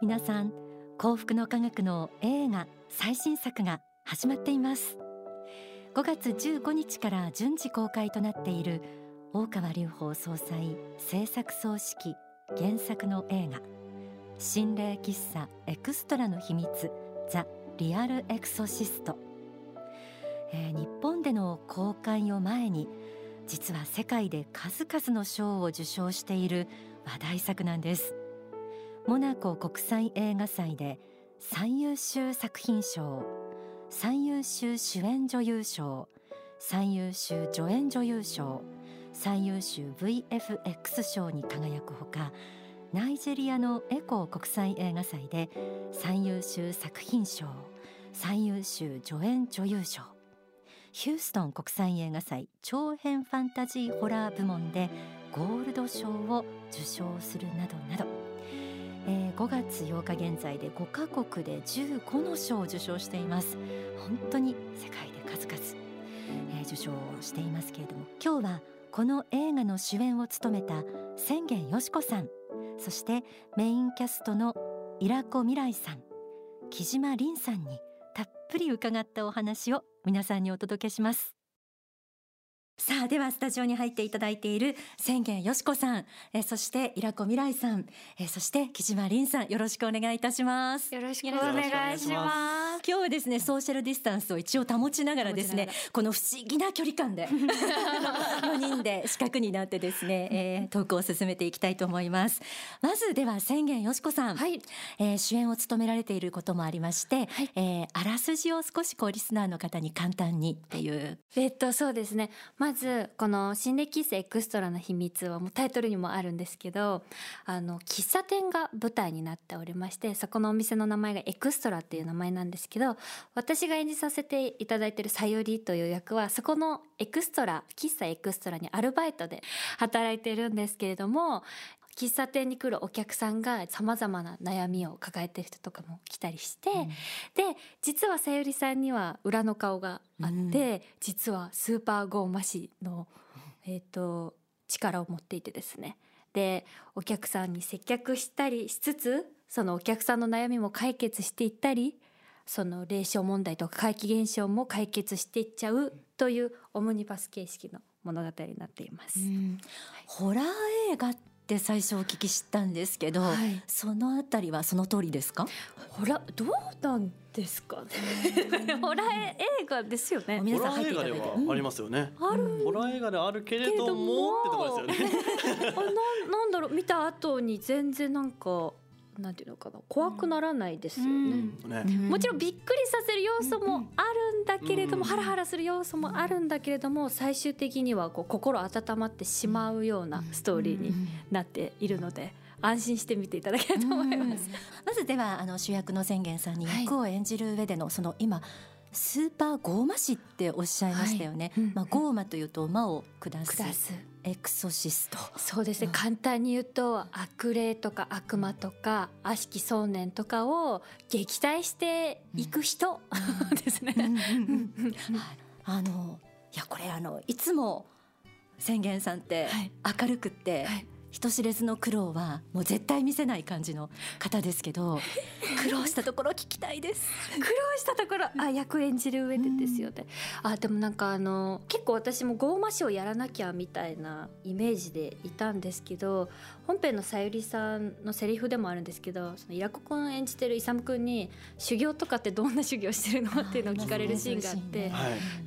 皆さん幸福の科学の映画最新作が始まっています。5月15日から順次公開となっている大川隆法総裁制作総指揮原作の映画心霊喫茶エクストラの秘密ザ・リアルエクソシスト、えー、日本での公開を前に実は世界で数々の賞を受賞している話題作なんです。モナコ国際映画祭で最優秀作品賞最優秀主演女優賞最優秀助演女優賞最優秀 VFX 賞に輝くほかナイジェリアのエコー国際映画祭で最優秀作品賞最優秀助演女優賞ヒューストン国際映画祭長編ファンタジーホラー部門でゴールド賞を受賞するなどなど、えー、5月8日現在で5カ国で15の賞を受賞しています。本当に世界で数々、えー、受賞をしていますけれども今日はこの映画の主演を務めた千元よし子さんそしてメインキャストのイラコ未来さん木島凛さんにたっぷり伺ったお話を皆さんにお届けします。さあではスタジオに入っていただいている千元よしこさん、えそしてイラコ未来さん、えそして木島凛さんよろしくお願いいたします。よろしくお願いします。今日はですねソーシャルディスタンスを一応保ちながらですねこの不思議な距離感で 4人で四角になってですね、えー、トークを進めていきたいと思います。まずでは千元よしこさん、はい、えー、主演を務められていることもありまして、はい、えー、あらすじを少しこうリスナーの方に簡単にっていう。えっとそうですね。ままずこの心霊喫茶エクストラの秘密はもうタイトルにもあるんですけどあの喫茶店が舞台になっておりましてそこのお店の名前がエクストラっていう名前なんですけど私が演じさせていただいてるさゆりという役はそこのエクストラ喫茶エクストラにアルバイトで働いてるんですけれども喫茶店に来るお客さんがさまざまな悩みを抱えてる人とかも来たりして、うん、で実はさゆりさんには裏の顔があって、うん、実はスーパー降魔師の、えーと、力を持っていてですね。でお客さんに接客したりしつつそのお客さんの悩みも解決していったりその霊障問題とか怪奇現象も解決していっちゃうというオムニバス形式の物語になっています。はい、ホラー映画って最初お聞きしたんですけど、はい、そのあたりはその通りですか？ほらどうなんですかね。ホラー映画ですよね。皆さん入っていただいて。ありますよね、うん、あるホラー映画であるけれどもってとこですよね。あななんだろう。見た後に全然なんかなんていうのかな怖くならないですよねね、もちろんびっくりさせる要素もあるんだけれども、ハラハラする要素もあるんだけれども最終的にはこう心温まってしまうようなストーリーになっているので。安心して見ていただけると思います。まずではあの主役の宣言さんに役を演じる上でのその今スーパーゴーマ師っておっしゃいましたよね。はいうん、まあゴーマというと馬を下す。エクソシスト。そうですね、うん、簡単に言うと悪霊とか悪魔とか悪しき想念とかを撃退していく人、うん、ですね。あのいやこれあのいつも宣言さんって明るくって、はいはい人知れずの苦労はもう絶対見せない感じの方ですけど 苦労したところ聞きたいです。苦労したところあ役演じる上でですよね、うん、あでもなんかあの結構私もゴーマシをやらなきゃみたいなイメージでいたんですけど本編のさゆりさんのセリフでもあるんですけどそのイラコ君演じてる勇君に修行とかってどんな修行してるのっていうのを聞かれるシーンがあって、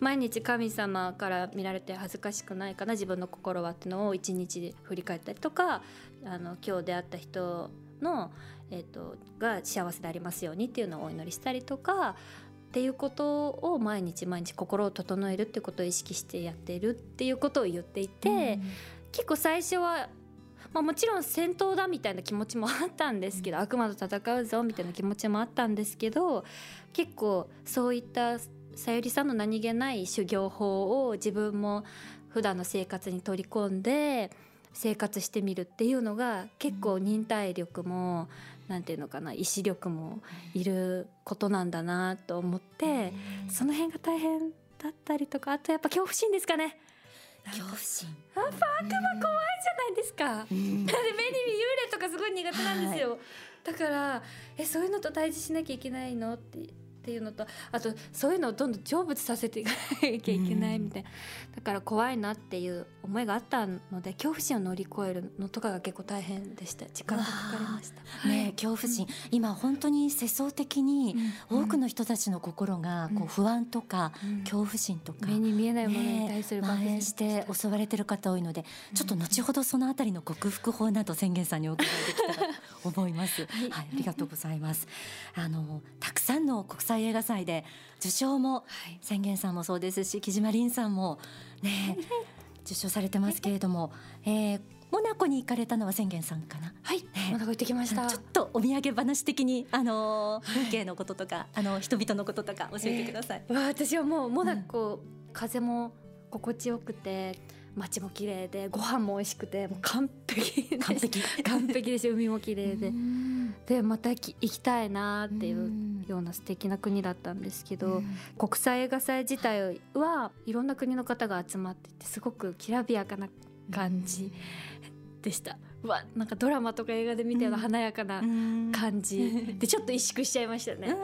毎日神様から見られて恥ずかしくないかな自分の心はっていうのを一日で振り返ったりとかあの今日出会った人の、えーと、が幸せでありますようにっていうのをお祈りしたりとかっていうことを毎日毎日心を整えるっていうことを意識してやっているっていうことを言っていて、うん、結構最初はまあ、もちろん戦闘だみたいな気持ちもあったんですけど、悪魔と戦うぞみたいな気持ちもあったんですけど結構そういったさゆりさんの何気ない修行法を自分も普段の生活に取り込んで生活してみるっていうのが結構忍耐力もなんていうのかな意志力もいることなんだなと思ってその辺が大変だったりとかあとやっぱ恐怖心ですかね。恐怖心。やっぱ悪魔怖いじゃないですか、だって目に幽霊とかすごい苦手なんですよ、はい、だからえそういうのと対峙しなきゃいけないのってっていうのとあとそういうのをどんどん成仏させていかなきゃいけないみたいな、うん、だから怖いなっていう思いがあったので恐怖心を乗り越えるのとかが結構大変でした。時間がかかりました。ね、恐怖心、うん、今本当に世相的に多くの人たちの心がこう不安とか恐怖心とか、目に見えないものに対する蔓延して襲われてる方多いのでちょっと後ほどそのあたりの克服法など宣言さんにお伺いできたらと思います。はい、ありがとうございます。あのたくさんの国際際映画祭で受賞も、宣言さんもそうですし木島凛さんもね 受賞されてますけれども、えー、モナコに行かれたのは宣言さんかな。はい、ね、モナコ行ってきました。ちょっとお土産話的にあの風景のこととか、あの人々のこととか教えてください。えー、私はもうモナコ、うん、風も心地よくて。街も綺麗でご飯も美味しくてもう完璧完璧。完璧でし海も綺麗で。でまた行きたいなっていうような素敵な国だったんですけど国際映画祭自体はいろんな国の方が集まっててすごくきらびやかな感じでした。うわなんかドラマとか映画で見たような華やかな感じ。でちょっと萎縮しちゃいましたね。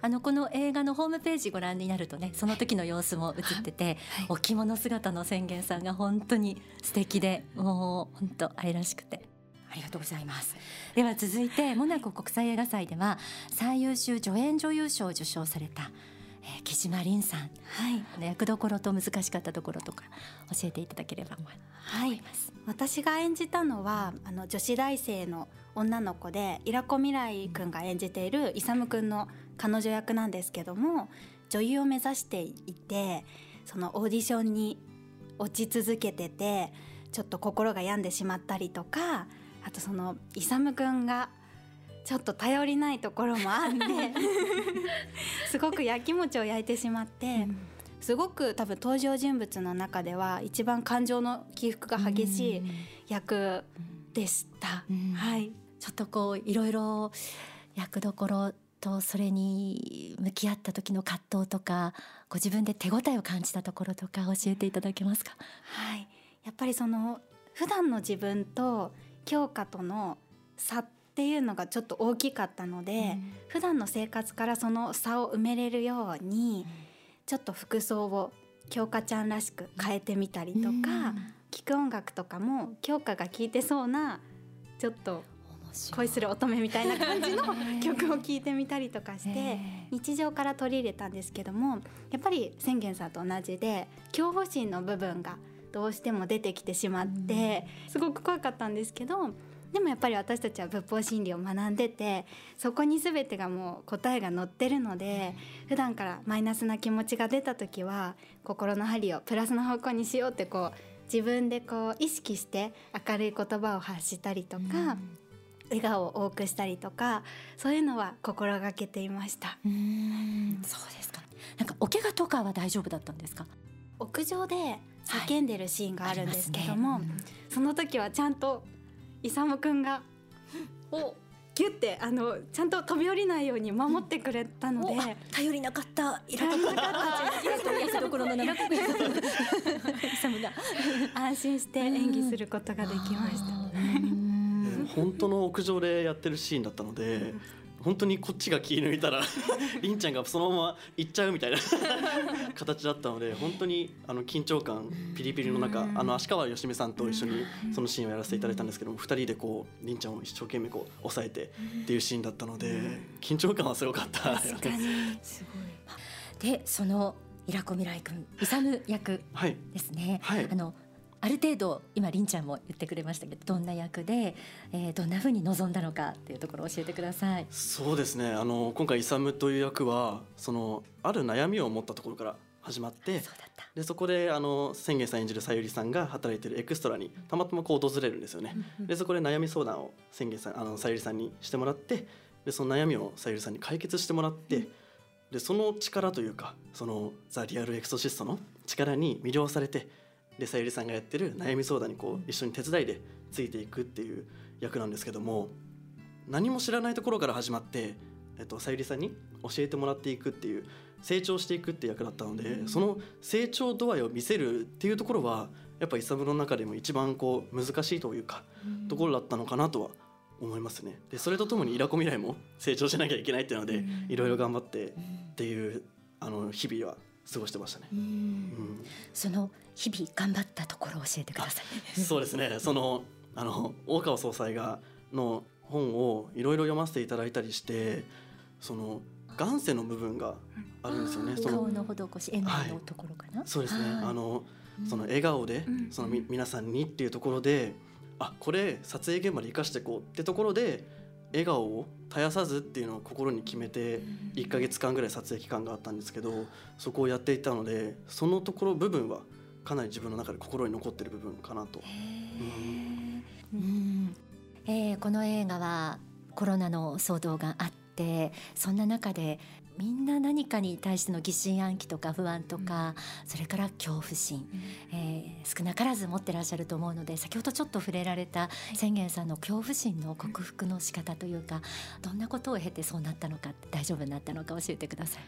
あのこの映画のホームページご覧になるとねその時の様子も映ってて、はい、お着物姿の宣言さんが本当に素敵でもう本当愛らしくて。ありがとうございます。では続いてモナコ国際映画祭では最優秀助演女優賞を受賞されたえー、木島凛さん、はい、役どころと難しかったところとか教えていただければはい、私が演じたのはあの女子大生の女の子でイラコ未来くんが演じている勇くんの彼女役なんですけども女優を目指していてそのオーディションに落ち続けててちょっと心が病んでしまったりとかあとその勇くんがちょっと頼りないところもあって すごくやきもちを焼いてしまって、うん、すごく多分登場人物の中では一番感情の起伏が激しい役でした。うん。うん、はい、ちょっとこういろいろ役どころとそれに向き合った時の葛藤とかご自分で手応えを感じたところとか教えていただけますか？はい。やっぱりその普段の自分と強化との差っっていうのがちょっと大きかったので、うん、普段の生活からその差を埋めれるように、ちょっと服装を京香ちゃんらしく変えてみたりとか、うん、聴く音楽とかも京香が聴いてそうなちょっと恋する乙女みたいな感じの 曲を聴いてみたりとかして日常から取り入れたんですけどもやっぱり宣言さんと同じで恐怖心の部分がどうしても出てきてしまってすごく怖かったんですけどでもやっぱり私たちは仏法真理を学んでてそこに全てがもう答えが載ってるので普段からマイナスな気持ちが出た時は心の針をプラスの方向にしようってこう自分でこう意識して明るい言葉を発したりとか、うん、笑顔を多くしたりとかそういうのは心がけていました。うんそうですか。なんかお怪我とかは大丈夫だったんですか？屋上で叫んでるシーンがあるんですけども、はいねうん、その時はちゃんと勇くんがをギュってあのちゃんと飛び降りないように守ってくれたので、頼りなかった。いらなかった。ところの イラコ勇が安心して演技することができました。本当の屋上でやってるシーンだったので、本当にこっちが気抜いたら りんちゃんがそのまま行っちゃうみたいな 形だったので本当にあの緊張感ピリピリの中あの足川よしみさんと一緒にそのシーンをやらせていただいたんですけども2人でこうりんちゃんを一生懸命こう抑えてっていうシーンだったので緊張感はすごかったすごい。でそのイラコ未来君勇役ですね、はい。はい、あのある程度今りんちゃんも言ってくれましたけどどんな役で、えー、どんなふうに臨んだのかっていうところを教えてください。そうですね。あの今回勇という役はそのある悩みを持ったところから始まってそでそこであの千元さん演じるさゆりさんが働いてるエクストラにたまたまこう訪れるんですよね。でそこで悩み相談を千元さんあのさゆりさんにしてもらってでその悩みをさゆりさんに解決してもらって、でその力というかそのザ・リアル・エクソシストの力に魅了されてでさゆりさんがやってる悩み相談にこう一緒に手伝いでついていくっていう役なんですけども何も知らないところから始まって、えっと、さゆりさんに教えてもらっていくっていう成長していくっていう役だったのでその成長度合いを見せるっていうところはやっぱイサムの中でも一番こう難しいというか、ところだったのかなとは思いますね。でそれとともにイラコ未来も成長しなきゃいけないっていうので、いろいろ頑張ってっていうあの日々は過ごしてましたね。うん、その日々頑張ったところを教えてください。そうですね。そのあの大川総裁がの本をいろいろ読ませていただいたりして、その眼性の部分があるんですよね。その顔の施し、笑顔のところかな。はい、そうですね。あのその笑顔で、そのみ皆さんにっていうところで、あこれ撮影現場で生かしていこうってところで笑顔を絶やさずっていうのを心に決めて1か月間ぐらい撮影期間があったんですけどそこをやっていたのでそのところ部分はかなり自分の中で心に残ってる部分かなと。うん、えー、この映画はコロナの騒動があってそんな中でみんな何かに対しての疑心暗鬼とか不安とか、うん、それから恐怖心、うん、えー、少なからず持ってらっしゃると思うので先ほどちょっと触れられた宣言さんの恐怖心の克服の仕方というか、どんなことを経てそうなったのか大丈夫になったのか教えてくださ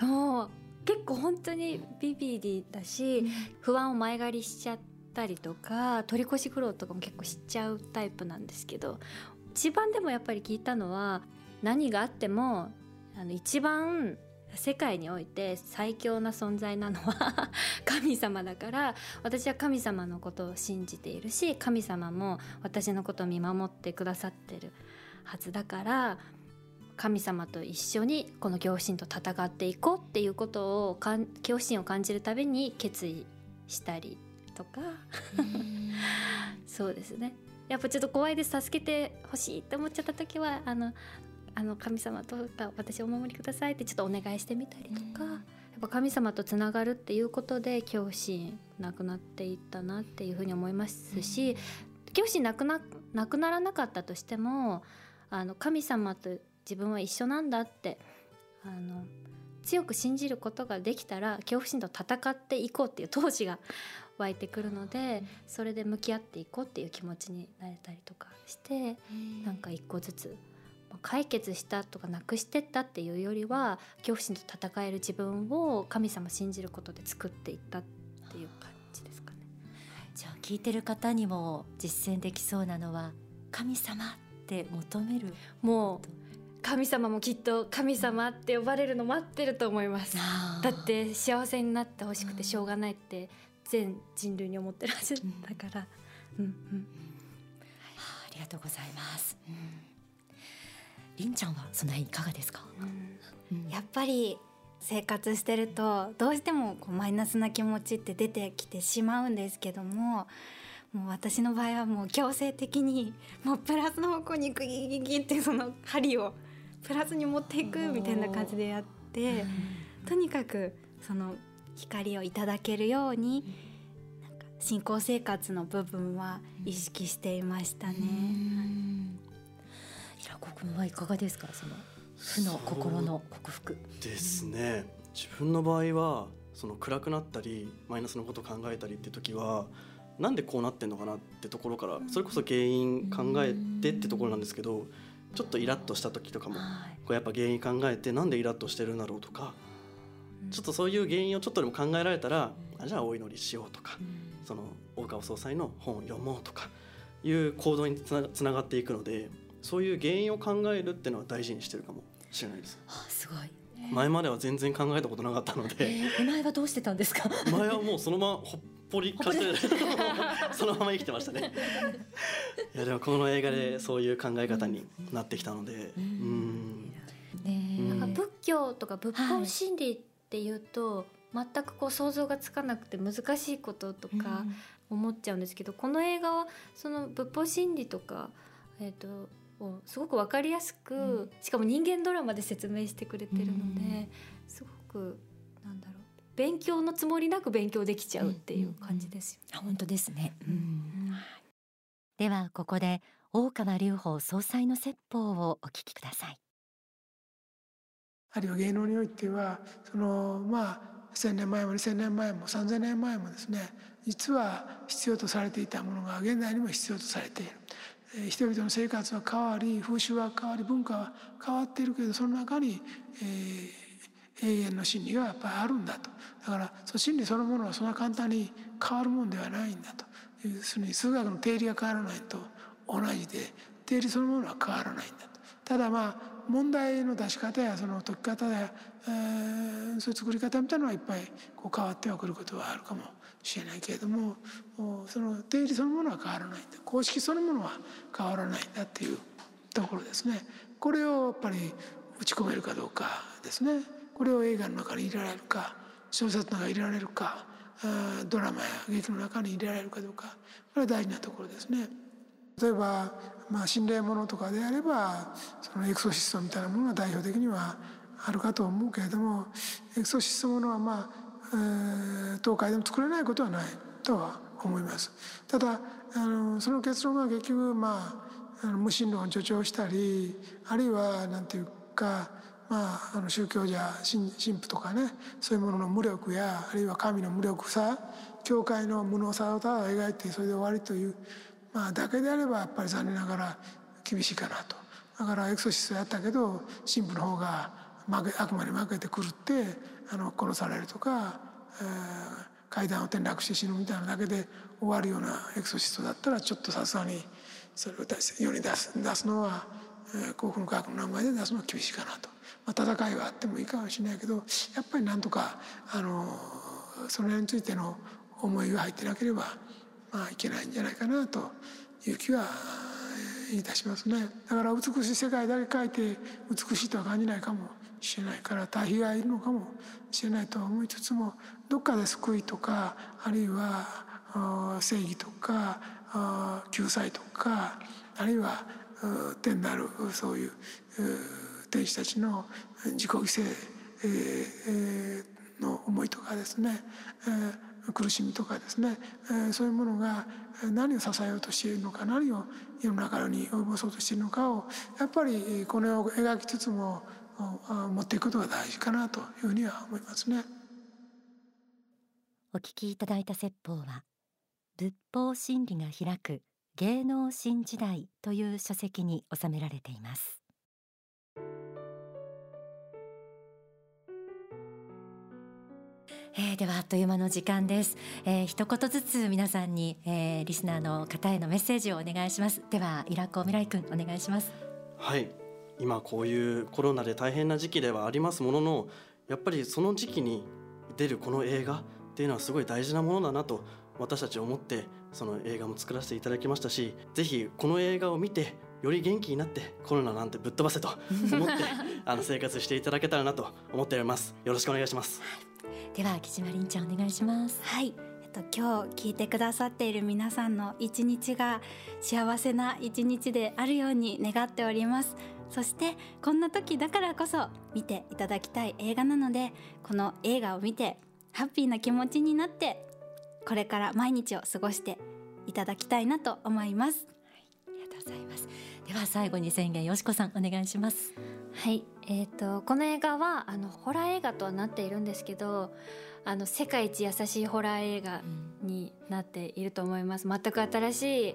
い。もう結構本当にビビりだし、うん、不安を前借りしちゃったりとか取り越し苦労とかも結構しちゃうタイプなんですけど一番でもやっぱり聞いたのは何があってもあの一番世界において最強な存在なのは 神様だから私は神様のことを信じているし神様も私のことを見守ってくださってるはずだから神様と一緒にこの恐怖心と戦っていこうっていうことを恐怖心を感じるたびに決意したりとか。そうですね。やっぱちょっと怖いです。助けてほしいって思っちゃった時はあのあの神様とか私お守りくださいってちょっとお願いしてみたりとか、やっぱ神様とつながるっていうことで恐怖心なくなっていったなっていうふうに思いますし、恐怖心なくななくならなかったとしてもあの神様と自分は一緒なんだってあの強く信じることができたら恐怖心と戦っていこうっていう闘志が湧いてくるのでそれで向き合っていこうっていう気持ちになれたりとかしてなんか一個ずつ解決したとかなくしてったっていうよりは恐怖心と戦える自分を神様信じることで作っていったっていう感じですかね。じゃあ聞いてる方にも実践できそうなのは神様って求めるもう神様もきっと神様って呼ばれるの待ってると思います。だって幸せになってほしくてしょうがないって全人類に思ってるはずだから、うん。うん、ありがとうございます、うんりんちゃんはその辺いかがですか、うん、やっぱり生活してるとどうしてもこうマイナスな気持ちって出てきてしまうんですけどももう私の場合はもう強制的に もうプラスの方向にグギギギってその針をプラスに持っていくみたいな感じでやって、とにかくその光をいただけるようになんか信仰生活の部分は意識していましたね。平子君はいかがですか？その負の心の克服。ですね。自分の場合はその暗くなったりマイナスのことを考えたりって時はなんでこうなってんのかなってところからそれこそ原因考えてってところなんですけどちょっとイラッとした時とかもこうやっぱ原因考えてなんでイラッとしてるんだろうとかちょっとそういう原因をちょっとでも考えられたらあじゃあお祈りしようとかその大川総裁の本を読もうとかいう行動につながっていくのでそういう原因を考えるっていうのは大事にしてるかも。しれないです。あすごい。前までは全然考えたことなかったので、えー、前はどうしてたんですか？前はもうそのままほっぽりかしてそのまま生きてましたね。いやでもこの映画でそういう考え方になってきたので。うん、なんか仏教とか仏法真理っていうと、はい、全くこう想像がつかなくて難しいこととか思っちゃうんですけど、この映画はその仏法真理とかえっ、ー、とをすごく分かりやすく、うん、しかも人間ドラマで説明してくれてるので、うん、すごくなんだろう勉強のつもりなく勉強できちゃうっていう感じですよ、ね、うん、本当ですね、ではここで大川隆法総裁の説法をお聞きください。あるいは芸能においてはそのまあ1,000年前も2,000年前も3,000年前もですね実は必要とされていたものが現代にも必要とされている人々の生活は変わり風習は変わり文化は変わっているけどその中に、えー、永遠の真理がやっぱりあるんだと。だからその真理そのものはそんな簡単に変わるもんではないんだと。要するに数学の定理が変わらないと同じで定理そのものは変わらないんだと。ただまあ問題の出し方やその解き方や、えー、そういう作り方みたいなのはいっぱいこう変わってはくることはあるかもしれないけれどもその定理そのものは変わらないんだ。公式そのものは変わらないんだっていうところですね。これをやっぱり打ち込めるかどうかですね。これを映画の中に入れられるか小説の中に入れられるかドラマや劇の中に入れられるかどうかこれは大事なところですね。例えば、まあ、心霊ものとかであればそのエクソシストみたいなものが代表的にはあるかと思うけれどもエクソシストものはまあ、えー、東海でも作れないことはないとは思います。ただあのその結論が結局まああの無神論を助長したりあるいはなんていうかまあ、あの宗教じゃ神父とかねそういうものの無力やあるいは神の無力さ教会の無能さをただ描いてそれで終わりというまあだけであればやっぱり残念ながら厳しいかなと。だからエクソシストやったけど神父の方が負け悪魔に負けて狂ってあの殺されるとか、えー、階段を転落して死ぬみたいなだけで終わるようなエクソシストだったらちょっとさすがにそれを世に出す出すのは、えー、幸福の科学の名前で出すのは厳しいかなと、まあ、戦いはあってもいいかもしれないけどやっぱりなんとかあのその辺についての思いが入ってなければまあいけないんじゃないかなという気はいたしますね。だから美しい世界だけ描いて美しいとは感じないかもしれないから対比がいるのかもしれないと思いつつもどっかで救いとかあるいは正義とか救済とかあるいは天なるそういう天使たちの自己犠牲の思いとかですね。苦しみとかですね、えそういうものが何を支えようとしているのか何を世の中に及ぼそうとしているのかをやっぱりこれを描きつつも持っていくことが大事かなというふうには思いますね。お聞きいただいた説法は仏法真理が開く芸能新時代という書籍に収められていますえー、ではあっという間の時間です、えー、一言ずつ皆さんに、えー、リスナーの方へのメッセージをお願いします。ではイラコ未来君お願いします。はい。今こういうコロナで大変な時期ではありますもののやっぱりその時期に出るこの映画っていうのはすごい大事なものだなと私たち思ってその映画も作らせていただきましたしぜひこの映画を見てより元気になってコロナなんてぶっ飛ばせと思って あの生活していただけたらなと思っております。よろしくお願いします、はいでは木島凛ちゃんお願いします。はい。えっと今日聞いてくださっている皆さんの一日が幸せな一日であるように願っております。そしてこんな時だからこそ見ていただきたい映画なのでこの映画を見てハッピーな気持ちになってこれから毎日を過ごしていただきたいなと思います、はい、ありがとうございます。では最後に宣言よしこさんお願いしますはい。えーと、この映画はあのホラー映画とはなっているんですけどあの世界一優しいホラー映画になっていると思います、全く新しい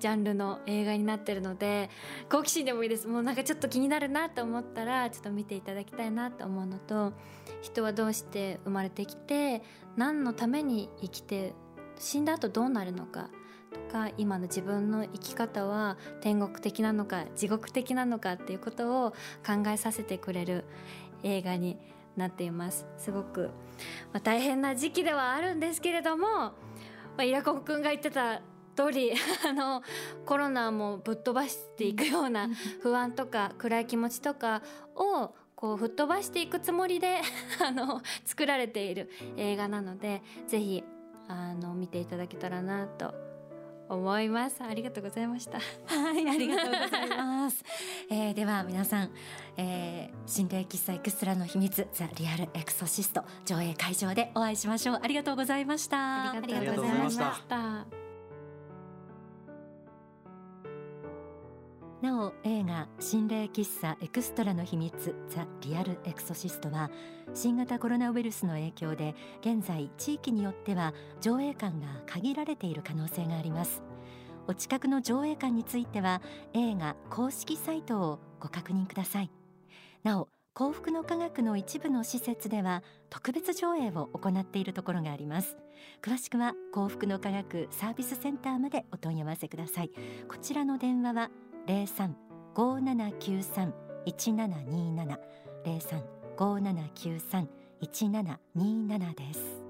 ジャンルの映画になってるので好奇心でもいいです。もうなんかちょっと気になるなと思ったらちょっと見ていただきたいなと思うのと人はどうして生まれてきて何のために生きて死んだ後どうなるのかとか今の自分の生き方は天国的なのか地獄的なのかっていうことを考えさせてくれる映画になっています。すごく、まあ、大変な時期ではあるんですけれども、まあ、イラコ君が言ってた通り あのコロナもぶっ飛ばしていくような 不安とか暗い気持ちとかをこう吹っ飛ばしていくつもりで あの作られている映画なのでぜひあの見ていただけたらなと思います。ありがとうございました。はいありがとうございます、えー、では皆さん、えー、心霊喫茶エクストラの秘密ザリアルエクソシスト上映会場でお会いしましょう。ありがとうございました。ありがとうございましたなお映画心霊喫茶エクストラの秘密ザ・リアルエクソシストは新型コロナウイルスの影響で現在地域によっては上映館が限られている可能性があります。お近くの上映館については映画公式サイトをご確認ください。なお幸福の科学の一部の施設では特別上映を行っているところがあります。詳しくは幸福の科学サービスセンターまでお問い合わせください。こちらの電話は零三五七九三一七二七零三五七九三一七二七です。